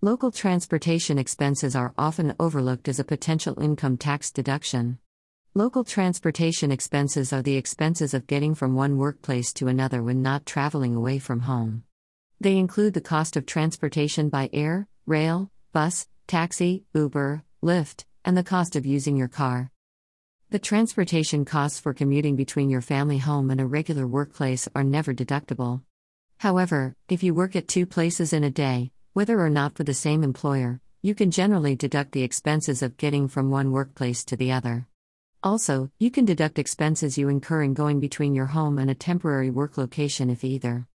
Local transportation expenses are often overlooked as a potential income tax deduction. Local transportation expenses are the expenses of getting from one workplace to another when not traveling away from home. They include the cost of transportation by air, rail, bus, taxi, Uber, Lyft, and the cost of using your car. The transportation costs for commuting between your family home and a regular workplace are never deductible. However, if you work at two places in a day, whether or not for the same employer, you can generally deduct the expenses of getting from one workplace to the other. Also, you can deduct expenses you incur in going between your home and a temporary work location if either.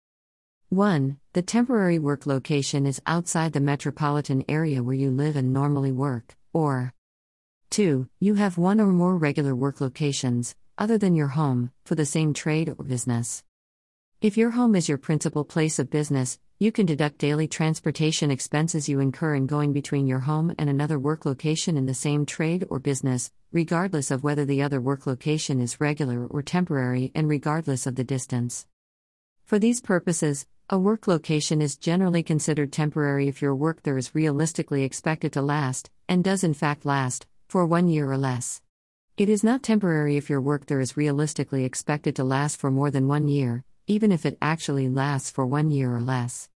1. The temporary work location is outside the metropolitan area where you live and normally work, or 2. You have one or more regular work locations, other than your home, for the same trade or business. If your home is your principal place of business, you can deduct daily transportation expenses you incur in going between your home and another work location in the same trade or business, regardless of whether the other work location is regular or temporary and regardless of the distance. For these purposes, a work location is generally considered temporary if your work there is realistically expected to last, and does in fact last, for one year or less. It is not temporary if your work there is realistically expected to last for more than one year, even if it actually lasts for one year or less.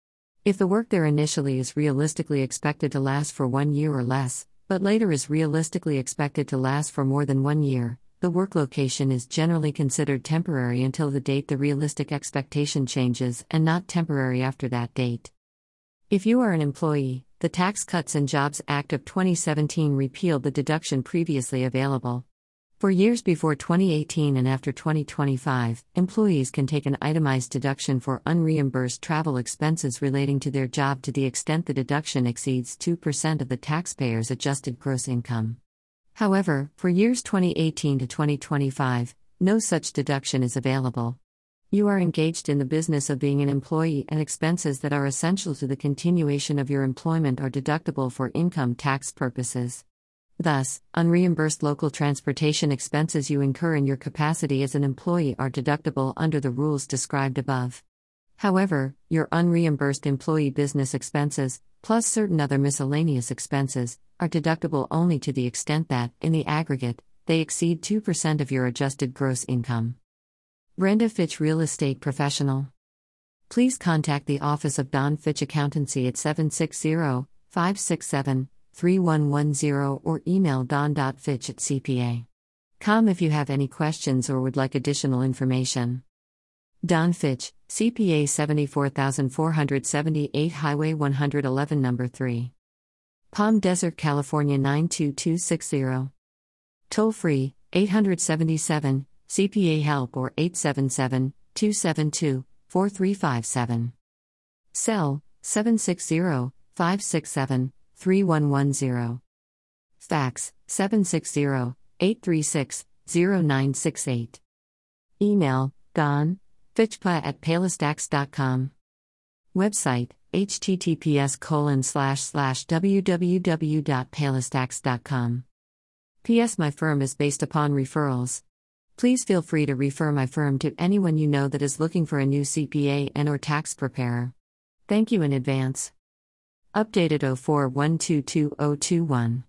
If the work there initially is realistically expected to last for one year or less, but later is realistically expected to last for more than one year, the work location is generally considered temporary until the date the realistic expectation changes and not temporary after that date. If you are an employee, the Tax Cuts and Jobs Act of 2017 repealed the deduction previously available. For years before 2018 and after 2025, employees can take an itemized deduction for unreimbursed travel expenses relating to their job to the extent the deduction exceeds 2% of the taxpayer's adjusted gross income. However, for years 2018 to 2025, no such deduction is available. You are engaged in the business of being an employee, and expenses that are essential to the continuation of your employment are deductible for income tax purposes. Thus, unreimbursed local transportation expenses you incur in your capacity as an employee are deductible under the rules described above. However, your unreimbursed employee business expenses, plus certain other miscellaneous expenses, are deductible only to the extent that, in the aggregate, they exceed 2% of your adjusted gross income. Brenda Fitch Real Estate Professional. Please contact the Office of Don Fitch Accountancy at 760 567 3110 or email don.fitch at cpa.com if you have any questions or would like additional information. Don Fitch, CPA 74478 Highway 111 Number 3. Palm Desert, California 92260. Toll free 877 CPA Help or 877 272 4357. Cell 760 567 3110. Fax 760 836 0968. Email don fitchpa at palastax.com. Website https colon slash slash www.palastax.com. P.S. My firm is based upon referrals. Please feel free to refer my firm to anyone you know that is looking for a new CPA and or tax preparer. Thank you in advance. Updated 04 122021.